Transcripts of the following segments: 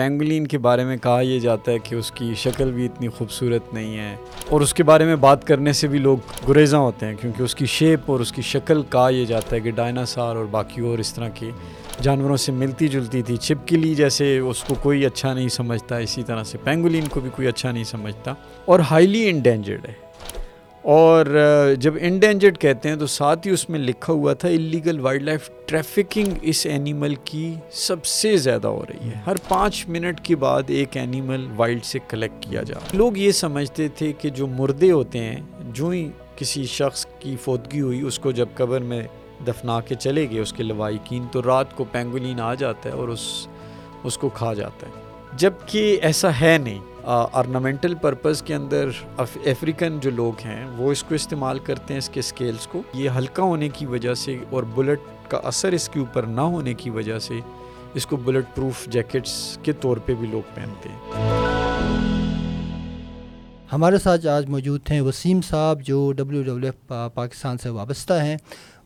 Pangolin کے بارے میں کہا یہ جاتا ہے کہ اس کی شکل بھی اتنی خوبصورت نہیں ہے۔ اور اس کے بارے میں بات کرنے سے بھی لوگ گریزاں ہوتے ہیں کیونکہ اس کی شیپ اور اس کی شکل کہا یہ جاتا ہے کہ ڈائناسار اور باقی اور اس طرح کے جانوروں سے ملتی جلتی تھی۔ چھپکلی جیسے اس کو کوئی اچھا نہیں سمجھتا، اسی طرح سے پینگولین کو بھی کوئی اچھا نہیں سمجھتا اور ہائیلی انڈینجرڈ ہے۔ اور جب انڈینجرڈ کہتے ہیں تو ساتھ ہی اس میں لکھا ہوا تھا اللیگل وائلڈ لائف ٹریفکنگ اس اینیمل کی سب سے زیادہ ہو رہی ہے۔ ہر پانچ منٹ کے بعد ایک اینیمل وائلڈ سے کلیکٹ کیا جا لوگ یہ سمجھتے تھے کہ جو مردے ہوتے ہیں جو ہی کسی شخص کی فوتگی ہوئی، اس کو جب قبر میں دفنا کے چلے گئے، اس کے لوائقین، تو رات کو پینگولین آ جاتا ہے اور اس اس کو کھا جاتا ہے۔ جبکہ ایسا ہے نہیں۔ آرنامنٹل پرپز کے اندر افریقن جو لوگ ہیں، وہ اس کو استعمال کرتے ہیں اس کے اسکیلس کو۔ یہ ہلکا ہونے کی وجہ سے اور بلٹ کا اثر اس کے اوپر نہ ہونے کی وجہ سے اس کو بلٹ پروف جیکٹس کے طور پہ بھی لوگ پہنتے ہیں۔ ہمارے ساتھ آج موجود تھے وسیم صاحب جو ڈبلیو ڈبلیو ایف پاکستان سے وابستہ ہیں۔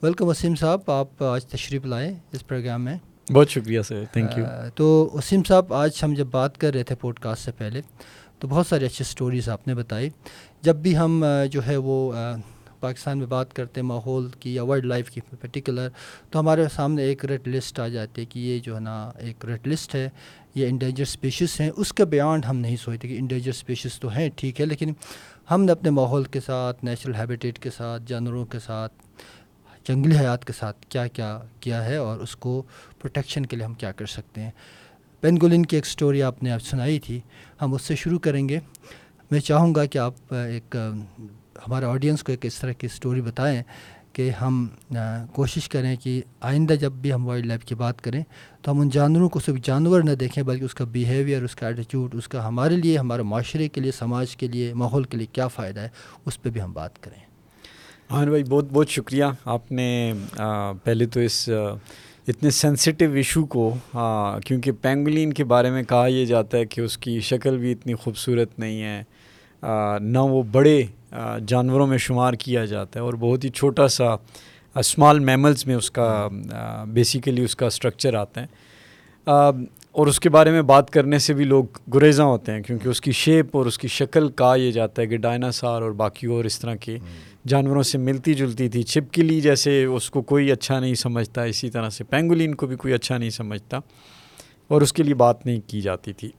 ویلکم وسیم صاحب، آپ آج تشریف لائیں اس پروگرام میں۔ بہت شکریہ سر تھینک یو تو وسیم صاحب، آج ہم جب بات کر رہے تھے پوڈ کاسٹ سے پہلے، تو بہت ساری اچھی اسٹوریز آپ نے بتائی۔ جب بھی ہم جو ہے وہ پاکستان میں بات کرتے ہیں، ماحول کی یا ورلڈ لائف کی پرٹیکولر تو ہمارے سامنے ایک ریڈ لسٹ آ جاتی ہے کہ یہ جو ہے نا ایک ریڈ لسٹ ہے، یہ انڈینجر اسپیشیز ہیں۔ اس کے بیانڈ ہم نہیں سوچتے کہ انڈینجر اسپیشیز تو ہیں، ٹھیک ہے، لیکن ہم نے اپنے ماحول کے ساتھ نیچرل ہیبیٹیٹ کے ساتھ، جانوروں کے ساتھ جنگلی حیات کے ساتھ کیا کیا کیا ہے اور اس کو پروٹیکشن کے لیے ہم کیا کر سکتے ہیں۔ پینگولن کی ایک سٹوری آپ نے سنائی تھی۔ ہم اس سے شروع کریں گے۔ میں چاہوں گا کہ آپ ایک ہمارے آڈینس کو ایک اس طرح کی سٹوری بتائیں کہ ہم کوشش کریں کہ آئندہ جب بھی ہم وائلڈ لائف کی بات کریں تو ہم ان جانوروں کو صرف جانور نہ دیکھیں بلکہ اس کا بیہیویئر اس کا ایٹیچیوڈ اس کا ہمارے لیے، ہمارے معاشرے کے لیے، سماج کے لیے، ماحول کے لیے کیا فائدہ ہے، اس پہ بھی ہم بات کریں۔ ہاں بھائی، بہت بہت شکریہ۔ آپ نے پہلے تو اس اتنے سینسٹیو ایشو کو کیونکہ پینگولین کے بارے میں کہا یہ جاتا ہے کہ اس کی شکل بھی اتنی خوبصورت نہیں ہے۔ نہ وہ بڑے جانوروں میں شمار کیا جاتا ہے اور بہت ہی چھوٹا سا اسمال میملز میں اس کا بیسیکلی اس کا اسٹرکچر آتا ہے۔ اور اس کے بارے میں بات کرنے سے بھی لوگ گریزاں ہوتے ہیں کیونکہ اس کی شیپ اور اس کی شکل کہا یہ جاتا ہے کہ ڈائناسار اور باقی اور اس طرح کے۔ جانوروں سے ملتی جلتی تھی چھپکلی جیسے اس کو کوئی اچھا نہیں سمجھتا اسی طرح سے پینگولین کو بھی کوئی اچھا نہیں سمجھتا اور اس کے لیے بات نہیں کی جاتی تھی۔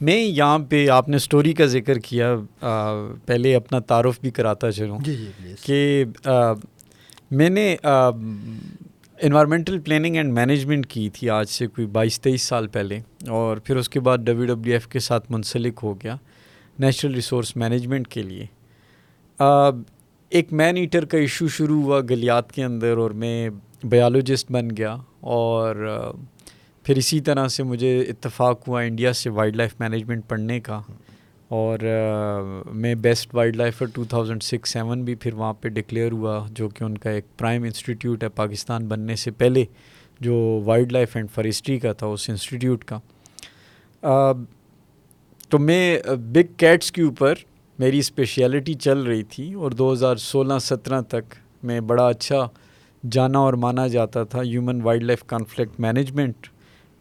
میں یہاں پہ آپ نے اسٹوری کا ذکر کیا پہلے اپنا تعارف بھی کراتا چلوں۔ جی جی کہ میں نے انوائرمنٹل پلاننگ اینڈ مینجمنٹ کی تھی آج سے کوئی بائیس تیئیس سال پہلے اور پھر اس کے بعد ڈبلیو ڈبلیو ایف کے ساتھ منسلک ہو گیا۔ نیچرل ریسورس مینجمنٹ کے لیے۔ ایک مین ایٹر کا ایشو شروع ہوا گلیات کے اندر اور میں بایولوجسٹ بن گیا اور پھر اسی طرح سے مجھے اتفاق ہوا انڈیا سے وائلڈ لائف مینجمنٹ پڑھنے کا اور میں best wildlifer two thousand six seven بھی پھر وہاں پہ ڈکلیئر ہوا جو کہ ان کا ایک پرائم انسٹیٹیوٹ ہے پاکستان بننے سے پہلے جو وائلڈ لائف اینڈ فارسٹری کا تھا اس انسٹیٹیوٹ کا۔ تو میں بگ کیٹس کے اوپر میری اسپیشیلٹی چل رہی تھی اور دو ہزار سولہ سترہ تک میں بڑا اچھا جانا اور مانا جاتا تھا human wildlife conflict management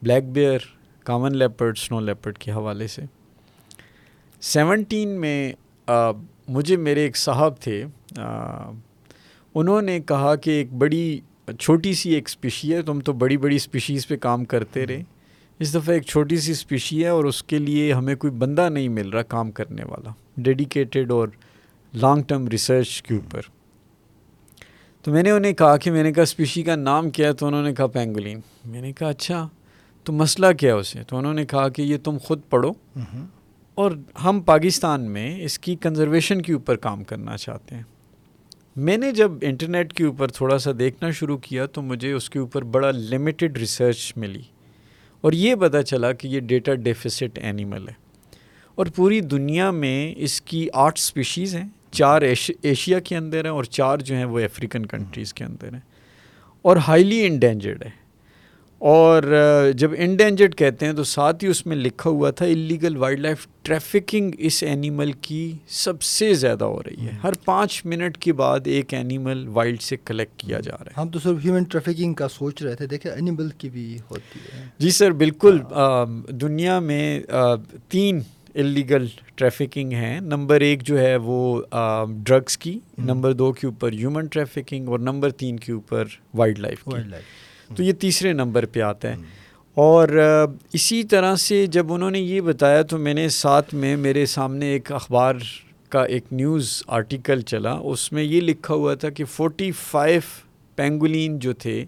black bear common leopard snow leopard کے حوالے سے۔ سیونٹین میں مجھے میرے ایک صاحب تھے انہوں نے کہا کہ ایک بڑی چھوٹی سی ایک اسپیشی ہے، تم تو بڑی بڑی اسپیشیز پہ کام کرتے رہے۔ اس دفعہ ایک چھوٹی سی اسپیشی ہے اور اس کے لیے ہمیں کوئی بندہ نہیں مل رہا کام کرنے والا۔ ڈیڈیکیٹڈ اور لانگ ٹرم ریسرچ کے اوپر۔ تو میں نے انہیں کہا کہ میں نے کہا اسپیشی کا نام کیا ہے تو انہوں نے کہا پینگولین میں نے کہا اچھا تو مسئلہ کیا ہے اسے؟ تو انہوں نے کہا کہ یہ تم خود پڑھو۔ اور ہم پاکستان میں اس کی کنزرویشن کے اوپر کام کرنا چاہتے ہیں۔ میں نے جب انٹرنیٹ کے اوپر تھوڑا سا دیکھنا شروع کیا تو مجھے اس کے اوپر بڑا لمیٹڈ ریسرچ ملی۔ اور یہ پتہ چلا کہ یہ ڈیٹا ڈیفیسٹ اینیمل ہے۔ اور پوری دنیا میں اس کی آٹھ اسپیشیز ہیں چار ایشیا کے اندر ہیں اور چار جو ہیں وہ افریقن کنٹریز کے اندر ہیں۔ اور ہائیلی انڈینجرڈ ہے اور جب انڈینجرڈ کہتے ہیں تو ساتھ ہی اس میں لکھا ہوا تھا انلیگل وائلڈ لائف ٹریفکنگ اس اینیمل کی سب سے زیادہ ہو رہی ہے۔ ہر پانچ منٹ کے بعد ایک اینیمل وائلڈ سے کلیکٹ کیا جا رہا ہے۔ ہم تو صرف ہیومن ٹریفکنگ کا سوچ رہے تھے دیکھیں اینیمل کی بھی ہوتی ہے۔ جی سر بالکل دنیا میں تین انلیگل ٹریفکنگ ہیں نمبر ایک جو ہے وہ ڈرگس کی۔ نمبر دو کے اوپر ہیومن ٹریفکنگ اور نمبر تین کے اوپر وائلڈ لائف وائلڈ لائف تو یہ تیسرے نمبر پہ آتا ہے۔ اور اسی طرح سے جب انہوں نے یہ بتایا تو میں نے ساتھ میں میرے سامنے ایک اخبار کا ایک نیوز آرٹیکل چلا۔ اس میں یہ لکھا ہوا تھا کہ فورٹی فائیو پینگولین جو تھے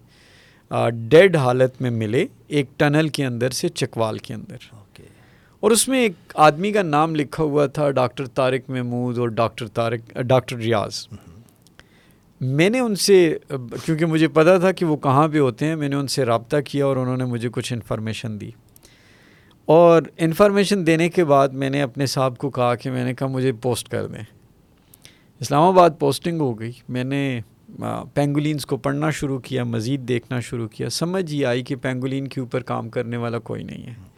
ڈیڈ حالت میں ملے ایک ٹنل کے اندر سے چکوال کے اندر۔ اور اس میں ایک آدمی کا نام لکھا ہوا تھا ڈاکٹر طارق محمود اور ڈاکٹر طارق، ڈاکٹر ریاض۔ میں نے ان سے، کیونکہ مجھے پتا تھا کہ وہ کہاں پہ ہوتے ہیں، میں نے ان سے رابطہ کیا اور انہوں نے مجھے کچھ انفارمیشن دی۔ اور انفارمیشن دینے کے بعد میں نے اپنے صاحب کو کہا کہ میں نے کہا مجھے پوسٹ کر دیں۔ اسلام آباد پوسٹنگ ہو گئی۔ میں نے پینگولینس کو پڑھنا شروع کیا، مزید دیکھنا شروع کیا۔ سمجھ ہی آئی کہ پینگولین کے اوپر کام کرنے والا کوئی نہیں ہے۔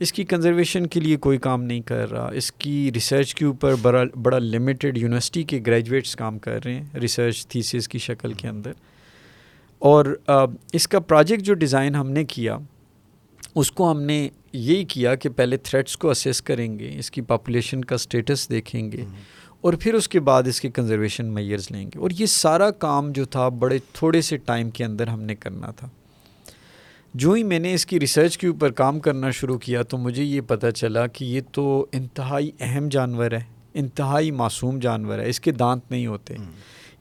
اس کی کنزرویشن کے لیے کوئی کام نہیں کر رہا۔ اس کی ریسرچ کے اوپر بڑا بڑا لمیٹڈ یونیورسٹی کے گریجویٹس کام کر رہے ہیں ریسرچ تھیسس کی شکل کے اندر۔ اور اس کا پروجیکٹ جو ڈیزائن ہم نے کیا اس کو ہم نے یہی کیا کہ پہلے تھریٹس کو اسیس کریں گے اس کی پاپولیشن کا اسٹیٹس دیکھیں گے۔ اور پھر اس کے بعد اس کے کنزرویشن میئرز لیں گے۔ اور یہ سارا کام جو تھا بڑے تھوڑے سے ٹائم کے اندر ہم نے کرنا تھا۔ جو ہی میں نے اس کی ریسرچ کے اوپر کام کرنا شروع کیا تو مجھے یہ پتہ چلا کہ یہ تو انتہائی اہم جانور ہے انتہائی معصوم جانور ہے اس کے دانت نہیں ہوتے۔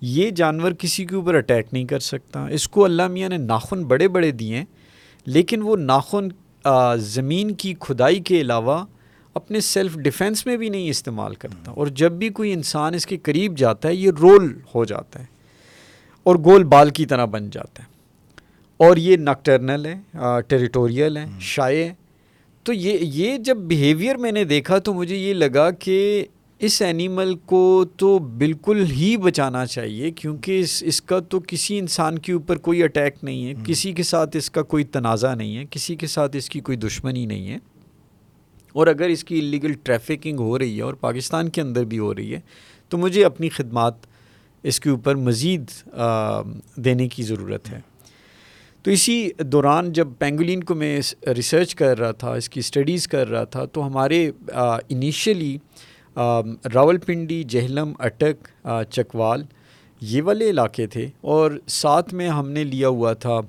یہ جانور کسی کے اوپر اٹیک نہیں کر سکتا۔ اس کو اللہ میاں نے ناخن بڑے بڑے دیے لیکن وہ ناخن زمین کی کھدائی کے علاوہ اپنے سیلف ڈیفینس میں بھی نہیں استعمال کرتا۔ اور جب بھی کوئی انسان اس کے قریب جاتا ہے یہ رول ہو جاتا ہے اور گول بال کی طرح بن جاتا ہے۔ اور یہ نکٹرنل ہے ٹیریٹوریل ہے شائع تو یہ یہ جب بیہیویئر میں نے دیکھا تو مجھے یہ لگا کہ اس اینیمل کو تو بالکل ہی بچانا چاہیے کیونکہ اس اس کا تو کسی انسان کے اوپر کوئی اٹیک نہیں ہے کسی کے ساتھ اس کا کوئی تنازع نہیں ہے کسی کے ساتھ اس کی کوئی دشمنی نہیں ہے۔ اور اگر اس کی انلیگل ٹریفکنگ ہو رہی ہے اور پاکستان کے اندر بھی ہو رہی ہے تو مجھے اپنی خدمات اس کے اوپر مزید دینے کی ضرورت ہے۔ تو اسی دوران جب پینگولین کو میں ریسرچ کر رہا تھا، اس کی اسٹڈیز کر رہا تھا، تو ہمارے انیشلی راول پنڈی جہلم، اٹک چکوال، یہ والے علاقے تھے۔ اور ساتھ میں ہم نے لیا ہوا تھا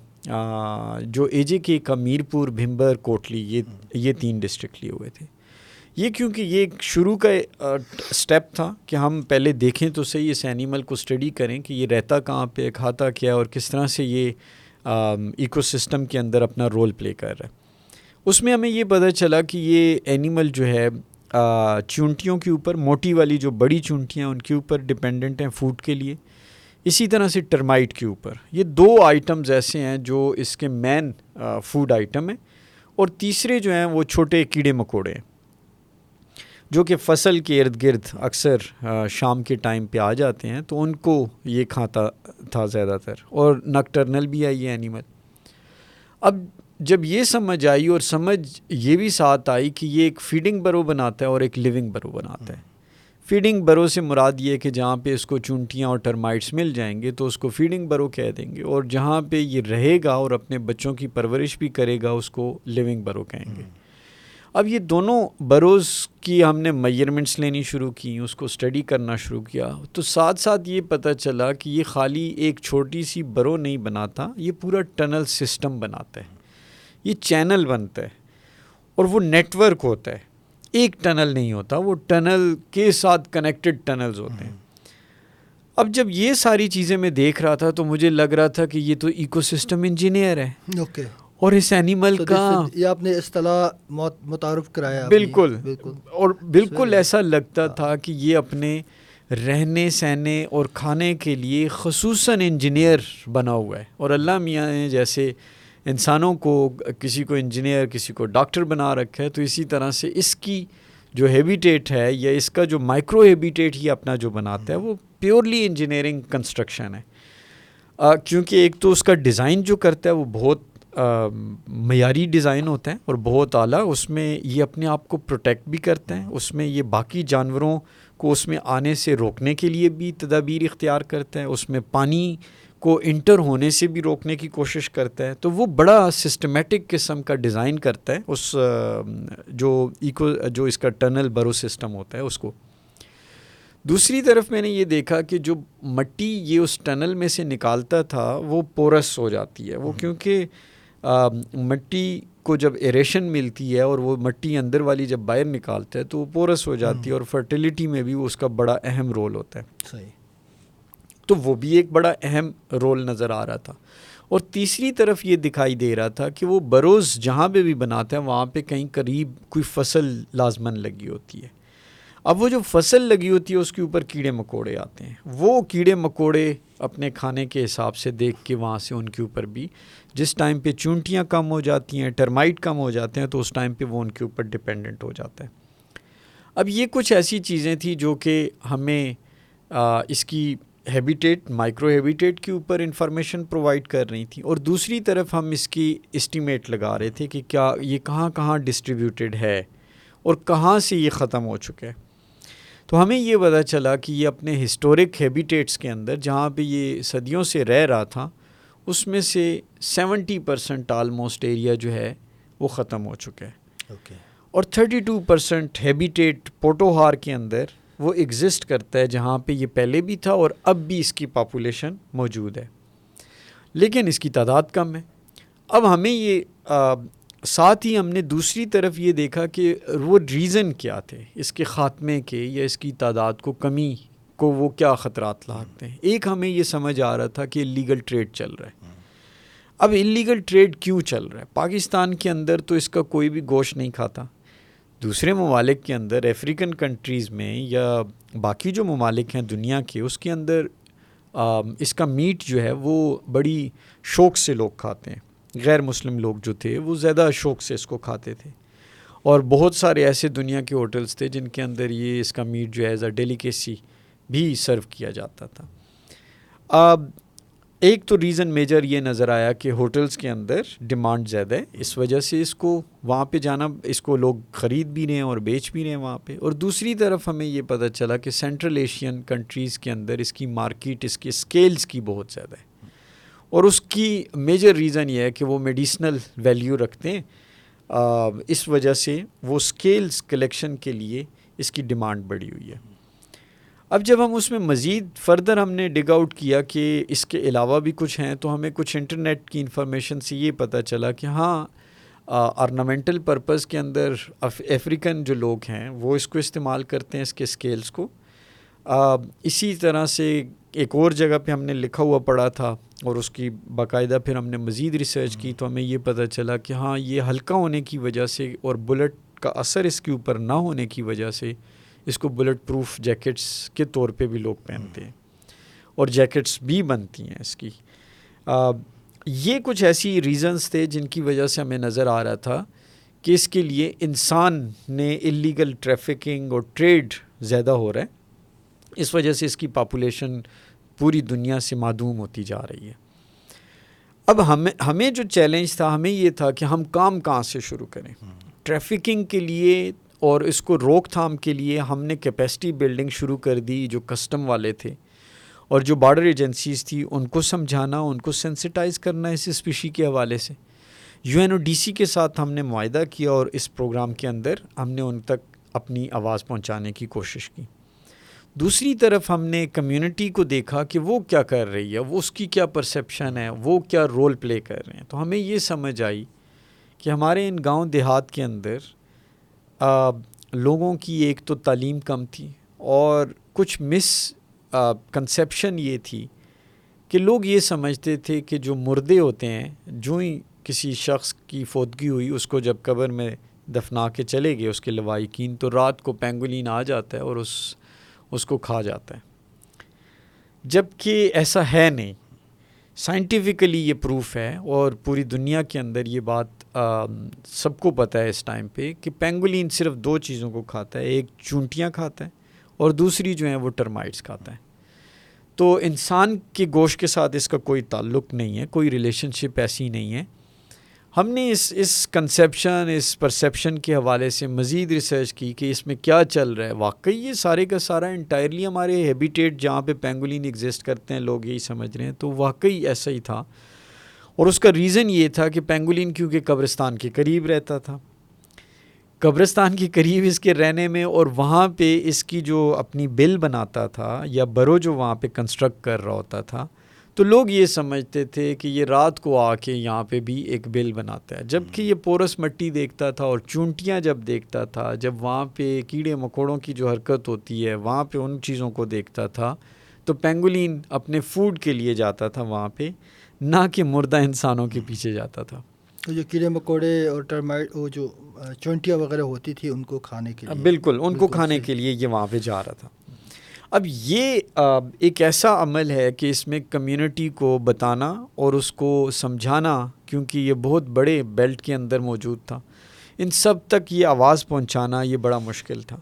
جو اے جے کے کا میرپور، بھمبر، کوٹلی، یہ یہ تین ڈسٹرکٹ لیے ہوئے تھے۔ یہ کیونکہ یہ ایک شروع کا اسٹیپ تھا کہ ہم پہلے دیکھیں تو صحیح اس اینیمل کو اسٹڈی کریں کہ یہ رہتا کہاں پہ، کھاتا کیا اور کس طرح سے یہ ایکو سسٹم کے اندر اپنا رول پلے کر رہا ہے۔ اس میں ہمیں یہ پتہ چلا کہ یہ اینیمل جو ہے چونٹیوں کے اوپر، موٹی والی جو بڑی چونٹیاں ان کے اوپر ڈپینڈنٹ ہیں فوڈ کے لیے۔ اسی طرح سے ٹرمائٹ کے اوپر۔ یہ دو آئٹمز ایسے ہیں جو اس کے مین فوڈ آئٹم ہیں۔ اور تیسرے جو ہیں، وہ چھوٹے کیڑے مکوڑے ہیں۔ جو کہ فصل کے ارد گرد اکثر شام کے ٹائم پہ آ جاتے ہیں، تو ان کو یہ کھاتا تھا زیادہ تر، اور نکٹرنل بھی آئی ہے اینیمل۔ اب جب یہ سمجھ آئی اور سمجھ یہ بھی ساتھ آئی کہ یہ ایک فیڈنگ برو بناتا ہے اور ایک لیونگ برو بناتا ہے۔ فیڈنگ برو سے مراد یہ کہ جہاں پہ اس کو چونٹیاں اور ٹرمائٹس مل جائیں گے، تو اس کو فیڈنگ برو کہہ دیں گے، اور جہاں پہ یہ رہے گا اور اپنے بچوں کی پرورش بھی کرے گا، اس کو لیونگ برو کہیں گے۔ اب یہ دونوں بروز کی ہم نے میئرمنٹس لینی شروع کی، اس کو اسٹڈی کرنا شروع کیا۔ تو ساتھ ساتھ یہ پتہ چلا کہ یہ خالی ایک چھوٹی سی برو نہیں بناتا، یہ پورا ٹنل سسٹم بناتا ہے۔ یہ چینل بنتا ہے اور وہ نیٹ ورک ہوتا ہے۔ ایک ٹنل نہیں ہوتا، وہ ٹنل کے ساتھ کنیکٹڈ ٹنلز ہوتے ہیں۔ اب جب یہ ساری چیزیں میں دیکھ رہا تھا تو مجھے لگ رہا تھا کہ یہ تو ایکو سسٹم انجینئر ہے۔ اوکے اور اس اینیمل کا یہ آپ نے اصطلاح متعارف کرایا بالکل. اور بالکل ایسا لگتا تھا کہ یہ اپنے رہنے سہنے اور کھانے کے لیے خصوصاً انجینئر بنا ہوا ہے۔ اور اللہ میاں نے جیسے انسانوں کو کسی کو انجینئر کسی کو ڈاکٹر بنا رکھا ہے تو اسی طرح سے اس کی جو ہیبیٹیٹ ہے یا اس کا جو مائکرو ہیبیٹیٹ ہی اپنا جو بناتا ہے وہ پیورلی انجینئرنگ کنسٹرکشن ہے۔ کیونکہ ایک تو اس کا ڈیزائن جو کرتا ہے وہ بہت معیاری ڈیزائن ہوتا ہے اور بہت اعلیٰ اس میں یہ اپنے آپ کو پروٹیکٹ بھی کرتے ہیں اس میں یہ باقی جانوروں کو اس میں آنے سے روکنے کے لیے بھی تدابیر اختیار کرتا ہے اس میں پانی کو انٹر ہونے سے بھی روکنے کی کوشش کرتا ہے تو وہ بڑا سسٹمیٹک قسم کا ڈیزائن کرتا ہے اس جو ایکو جو اس کا ٹنل برو سسٹم ہوتا ہے اس کو۔ دوسری طرف میں نے یہ دیکھا کہ جو مٹی یہ اس ٹنل میں سے نکالتا تھا وہ پورس ہو جاتی ہے وہ کیونکہ مٹی کو جب ایریشن ملتی ہے اور وہ مٹی اندر والی جب باہر نکالتا ہے تو وہ پورس ہو جاتی ہے اور فرٹیلیٹی میں بھی اس کا بڑا اہم رول ہوتا ہے۔ صحیح۔ تو وہ بھی ایک بڑا اہم رول نظر آ رہا تھا۔ اور تیسری طرف یہ دکھائی دے رہا تھا کہ وہ بروز جہاں پہ بھی بناتے ہیں وہاں پہ کہیں قریب کوئی فصل لازمن لگی ہوتی ہے۔ اب وہ جو فصل لگی ہوتی ہے اس کے اوپر کیڑے مکوڑے آتے ہیں۔ وہ کیڑے مکوڑے اپنے کھانے کے حساب سے دیکھ کے وہاں سے ان کے اوپر بھی جس ٹائم پہ چونٹیاں کم ہو جاتی ہیں، ٹرمائٹ کم ہو جاتے ہیں، تو اس ٹائم پہ وہ ان کے اوپر ڈپینڈنٹ ہو جاتا ہے۔ اب یہ کچھ ایسی چیزیں تھیں جو کہ ہمیں اس کی ہیبیٹیٹ مائکرو ہیبیٹیٹ کے اوپر انفارمیشن پرووائڈ کر رہی تھیں۔ اور دوسری طرف ہم اس کی اسٹیمیٹ لگا رہے تھے کہ کیا یہ کہاں کہاں ڈسٹریبیوٹیڈ ہے اور کہاں سے یہ ختم ہو چکا ہے۔ تو ہمیں یہ پتہ چلا کہ یہ اپنے ہسٹورک ہیبیٹیٹس کے اندر، جہاں پہ یہ صدیوں سے رہ رہا تھا اس میں سے سیونٹی پرسنٹ آلموسٹ ایریا جو ہے وہ ختم ہو چکا ہے okay. اور thirty two percent habitat Pothohar کے اندر وہ ایگزسٹ کرتا ہے جہاں پہ یہ پہلے بھی تھا اور اب بھی اس کی پاپولیشن موجود ہے۔ لیکن اس کی تعداد کم ہے۔ اب ہمیں یہ ساتھ ہی ہم نے دوسری طرف یہ دیکھا کہ وہ ریزن کیا تھے۔ اس کے خاتمے کے یا اس کی تعداد کو کمی کو وہ کیا خطرات لاتے ہیں؟ ایک ہمیں یہ سمجھ آ رہا تھا کہ لیگل ٹریڈ چل رہا ہے۔ اب انلیگل ٹریڈ کیوں چل رہا ہے؟ پاکستان کے اندر تو اس کا کوئی بھی گوشت نہیں کھاتا۔ دوسرے ممالک کے اندر افریقن کنٹریز میں یا باقی جو ممالک ہیں دنیا کے، اس کے اندر اس کا میٹ جو ہے وہ بڑی شوق سے لوگ کھاتے ہیں۔ غیر مسلم لوگ جو تھے، وہ زیادہ شوق سے اس کو کھاتے تھے۔ اور بہت سارے ایسے دنیا کے ہوٹلس تھے جن کے اندر یہ اس کا میٹ جو ہے ایز اے ڈیلیکیسی بھی سرو کیا جاتا تھا۔ اب ایک تو ریزن میجر یہ نظر آیا کہ ہوٹلس کے اندر ڈیمانڈ زیادہ ہے، اس وجہ سے اس کو وہاں پہ جانا اس کو لوگ خرید بھی رہے ہیں اور بیچ بھی رہے ہیں وہاں پہ۔ اور دوسری طرف ہمیں یہ پتہ چلا کہ سینٹرل ایشین کنٹریز کے اندر اس کی مارکیٹ اس کے اسکیلس کی بہت زیادہ ہے۔ اور اس کی میجر ریزن یہ ہے کہ وہ میڈیسنل ویلیو رکھتے ہیں۔ اس وجہ سے وہ اسکیلس کلیکشن کے لیے اس کی ڈیمانڈ بڑھی ہوئی ہے۔ اب جب ہم اس میں مزید فردر ہم نے ڈگ آؤٹ کیا کہ اس کے علاوہ بھی کچھ ہیں تو ہمیں کچھ انٹرنیٹ کی انفارمیشن سے یہ پتہ چلا کہ ہاں آرنامنٹل پرپز کے اندر افریقن جو لوگ ہیں وہ اس کو استعمال کرتے ہیں اس کے اسکیلس کو۔ اسی طرح سے ایک اور جگہ پہ ہم نے لکھا ہوا پڑھا تھا اور اس کی باقاعدہ پھر ہم نے مزید ریسرچ کی تو ہمیں یہ پتہ چلا کہ ہاں یہ ہلکا ہونے کی وجہ سے اور بلٹ کا اثر اس کے اوپر نہ ہونے کی وجہ سے اس کو بلٹ پروف جیکٹس کے طور پہ بھی لوگ پہنتے ہیں۔ اور جیکٹس بھی بنتی ہیں اس کی۔ یہ کچھ ایسی ریزنس تھے جن کی وجہ سے ہمیں نظر آ رہا تھا کہ اس کے لیے انسان نے انلیگل ٹریفکنگ اور ٹریڈ زیادہ ہو رہا ہے۔ اس وجہ سے اس کی پاپولیشن پوری دنیا سے معدوم ہوتی جا رہی ہے۔ اب ہمیں ہمیں جو چیلنج تھا ہمیں یہ تھا کہ ہم کام کہاں سے شروع کریں۔ ٹریفکنگ کے لیے اور اس کو روک تھام کے لیے ہم نے کیپیسٹی بلڈنگ شروع کر دی جو کسٹم والے تھے۔ اور جو بارڈر ایجنسیز تھی، ان کو سمجھانا، ان کو سینسٹائز کرنا اس اسپیشی کے حوالے سے۔ U N O D C کے ساتھ ہم نے معاہدہ کیا اور اس پروگرام کے اندر ہم نے ان تک اپنی آواز پہنچانے کی کوشش کی۔ دوسری طرف ہم نے کمیونٹی کو دیکھا کہ وہ کیا کر رہی ہے، وہ اس کی کیا پرسیپشن ہے، وہ کیا رول پلے کر رہے ہیں۔ تو ہمیں یہ سمجھ آئی کہ ہمارے ان گاؤں دیہات کے اندر لوگوں کی ایک تو تعلیم کم تھی اور کچھ مس کنسیپشن یہ تھی کہ لوگ یہ سمجھتے تھے کہ جو مردے ہوتے ہیں، جو ہی کسی شخص کی فوتگی ہوئی، اس کو جب قبر میں دفنا کے چلے گئے، اس کے لوائقین، تو رات کو پینگولین آ جاتا ہے اور اس اس کو کھا جاتا ہے۔ جبکہ ایسا ہے نہیں۔ سائنٹیفکلی یہ پروف ہے اور پوری دنیا کے اندر یہ بات سب کو پتہ ہے اس ٹائم پہ کہ پینگولین صرف دو چیزوں کو کھاتا ہے، ایک چونٹیاں کھاتا ہے اور دوسری جو ہیں وہ ٹرمائٹس کھاتا ہے۔ تو انسان کے گوشت کے ساتھ اس کا کوئی تعلق نہیں ہے، کوئی ریلیشن شپ ایسی نہیں ہے۔ ہم نے اس اس کنسیپشن اس پرسیپشن کے حوالے سے مزید ریسرچ کی کہ اس میں کیا چل رہا ہے۔ واقعی یہ سارے کا سارا انٹائرلی ہمارے ہیبیٹیٹ جہاں پہ پینگولین ایگزسٹ کرتے ہیں، لوگ یہی سمجھ رہے ہیں۔ تو واقعی ایسا ہی تھا۔ اور اس کا ریزن یہ تھا کہ پینگولین کیونکہ قبرستان کے قریب رہتا تھا۔ قبرستان کے قریب اس کے رہنے میں اور وہاں پہ اس کی جو اپنی بل بناتا تھا یا برو جو وہاں پہ کنسٹرکٹ کر رہا ہوتا تھا تو لوگ یہ سمجھتے تھے کہ یہ رات کو آ کے یہاں پہ بھی ایک بل بناتا ہے۔ جبکہ یہ پورس مٹی دیکھتا تھا اور چونٹیاں جب دیکھتا تھا جب وہاں پہ کیڑے مکوڑوں کی جو حرکت ہوتی ہے وہاں پہ ان چیزوں کو دیکھتا تھا تو پینگولین اپنے فوڈ کے لیے جاتا تھا وہاں پہ نہ کہ مردہ انسانوں کے پیچھے جاتا تھا۔ تو جو کیڑے مکوڑے اور ٹرمائٹ وہ جو چونٹیاں وغیرہ ہوتی تھی ان کو کھانے کے لیے؟ بالکل ان کو کھانے کے لیے یہ وہاں پہ جا رہا تھا۔ اب یہ ایک ایسا عمل ہے کہ اس میں کمیونٹی کو بتانا اور اس کو سمجھانا، کیونکہ یہ بہت بڑے بیلٹ کے اندر موجود تھا۔ ان سب تک یہ آواز پہنچانا یہ بڑا مشکل تھا۔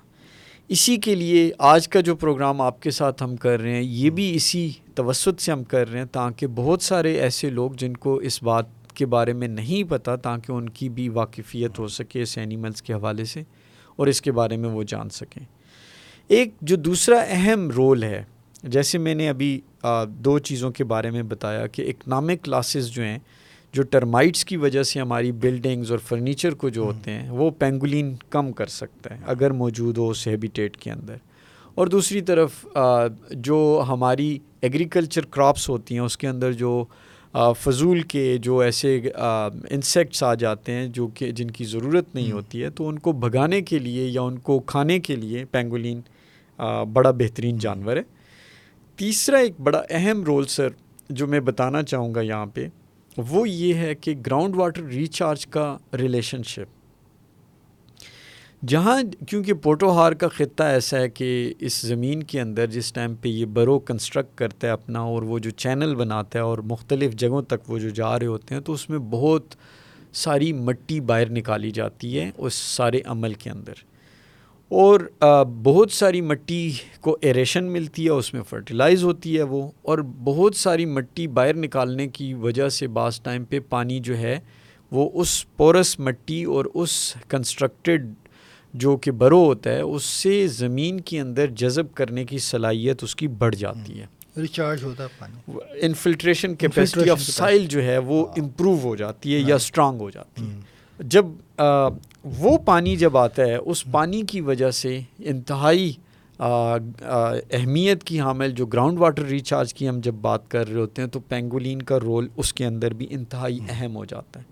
اسی کے لیے آج کا جو پروگرام آپ کے ساتھ ہم کر رہے ہیں، یہ بھی اسی توسط سے ہم کر رہے ہیں تاکہ بہت سارے ایسے لوگ جن کو اس بات کے بارے میں نہیں پتہ تاکہ ان کی بھی واقفیت ہو سکے اس اینیملس کے حوالے سے اور اس کے بارے میں وہ جان سکیں۔ ایک جو دوسرا اہم رول ہے جیسے میں نے ابھی دو چیزوں کے بارے میں بتایا کہ اکنامک کلاسز جو ہیں جو ٹرمائٹس کی وجہ سے ہماری بلڈنگز اور فرنیچر کو جو ہوتے ہیں وہ پینگولین کم کر سکتا ہے اگر موجود ہو اس ہیبیٹیٹ کے اندر۔ اور دوسری طرف جو ہماری ایگریکلچر کراپس ہوتی ہیں اس کے اندر جو فضول کے جو ایسے انسیکٹس آ جاتے ہیں جو کہ جن کی ضرورت نہیں ہوتی ہے تو ان کو بھگانے کے لیے یا ان کو کھانے کے لیے پینگولین بڑا بہترین جانور ہے۔ تیسرا ایک بڑا اہم رول سر جو میں بتانا چاہوں گا یہاں پہ، وہ یہ ہے کہ گراؤنڈ واٹر ریچارج کا ریلیشن شپ۔ جہاں کیونکہ پوٹوہار کا خطہ ایسا ہے کہ اس زمین کے اندر جس ٹائم پہ یہ برو کنسٹرکٹ کرتا ہے اپنا اور وہ جو چینل بناتا ہے اور مختلف جگہوں تک وہ جو جا رہے ہوتے ہیں، تو اس میں بہت ساری مٹی باہر نکالی جاتی ہے اس سارے عمل کے اندر۔ اور بہت ساری مٹی کو ایریشن ملتی ہے اس میں فرٹیلائز ہوتی ہے وہ اور بہت ساری مٹی باہر نکالنے کی وجہ سے بعض ٹائم پہ پانی جو ہے وہ اس پورس مٹی اور اس کنسٹرکٹیڈ جو کہ برو ہوتا ہے اس سے زمین کے اندر جذب کرنے کی صلاحیت اس کی بڑھ جاتی ہے۔ ریچارج ہوتا ہے پانی۔ انفلٹریشن کیپیسٹی آف سائل جو ہے وہ امپروو ہاں۔ ہو جاتی ہے یا اسٹرانگ ہو جاتی ہے۔ جب وہ پانی جب آتا ہے اس پانی کی وجہ سے انتہائی اہمیت کی حامل جو گراؤنڈ واٹر ریچارج کی ہم جب بات کر رہے ہوتے ہیں تو پینگولین کا رول اس کے اندر بھی انتہائی اہم ہو جاتا ہے۔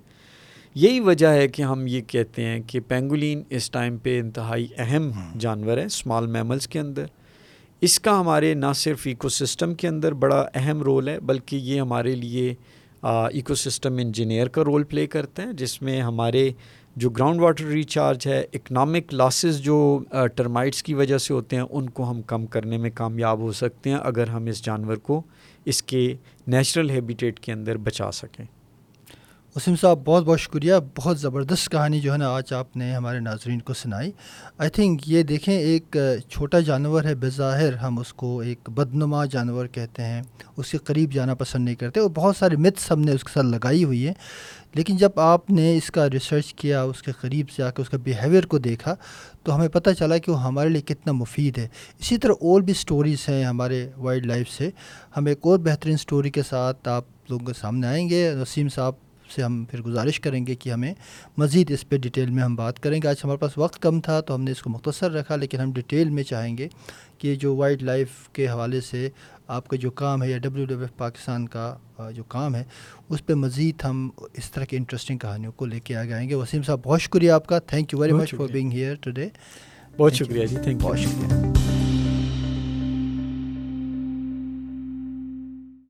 یہی وجہ ہے کہ ہم یہ کہتے ہیں کہ پینگولین اس ٹائم پہ انتہائی اہم جانور ہے اسمال میملس کے اندر۔ اس کا ہمارے نہ صرف ایکو سسٹم کے اندر بڑا اہم رول ہے بلکہ یہ ہمارے لیے ایکو سسٹم انجینئر کا رول پلے کرتے ہیں، جس میں ہمارے جو گراؤنڈ واٹر ریچارج ہے اکنامک لاسز جو ٹرمائٹس کی وجہ سے ہوتے ہیں، ان کو ہم کم کرنے میں کامیاب ہو سکتے ہیں اگر ہم اس جانور کو اس کے نیچرل ہیبیٹیٹ کے اندر بچا سکیں۔ وسیم صاحب، بہت بہت شکریہ۔ بہت زبردست کہانی جو ہے نا آج آپ نے ہمارے ناظرین کو سنائی۔ آئی تھنک یہ دیکھیں، ایک چھوٹا جانور ہے، بظاہر ہم اس کو ایک بدنما جانور کہتے ہیں۔ اس کے قریب جانا پسند نہیں کرتے۔ اور بہت سارے متس ہم نے اس کے ساتھ لگائی ہوئی ہیں۔ لیکن جب آپ نے اس کا ریسرچ کیا، اس کے قریب سے آ کے اس کا بیہیویئر کو دیکھا، تو ہمیں پتہ چلا کہ وہ ہمارے لیے کتنا مفید ہے۔ اسی طرح اور بھی سٹوریز ہیں ہمارے وائلڈ لائف سے۔ ہم ایک اور بہترین سٹوری کے ساتھ آپ لوگوں کے سامنے آئیں گے۔ وسیم صاحب سے ہم پھر گزارش کریں گے کہ ہمیں مزید اس پہ ڈیٹیل میں ہم بات کریں گے۔ آج ہمارے پاس وقت کم تھا تو ہم نے اس کو مختصر رکھا لیکن ہم ڈیٹیل میں چاہیں گے کہ جو وائلڈ لائف کے حوالے سے آپ کا جو کام ہے یا ڈبلیو ڈبلیو ایف پاکستان کا جو کام ہے اس پہ مزید ہم اس طرح کی انٹرسٹنگ کہانیوں کو لے کے آ جائیں گے۔ وسیم صاحب بہت شکریہ آپ کا۔ Thank you very much for being here today بہت شکریہ جی تھینک بہت شکریہ۔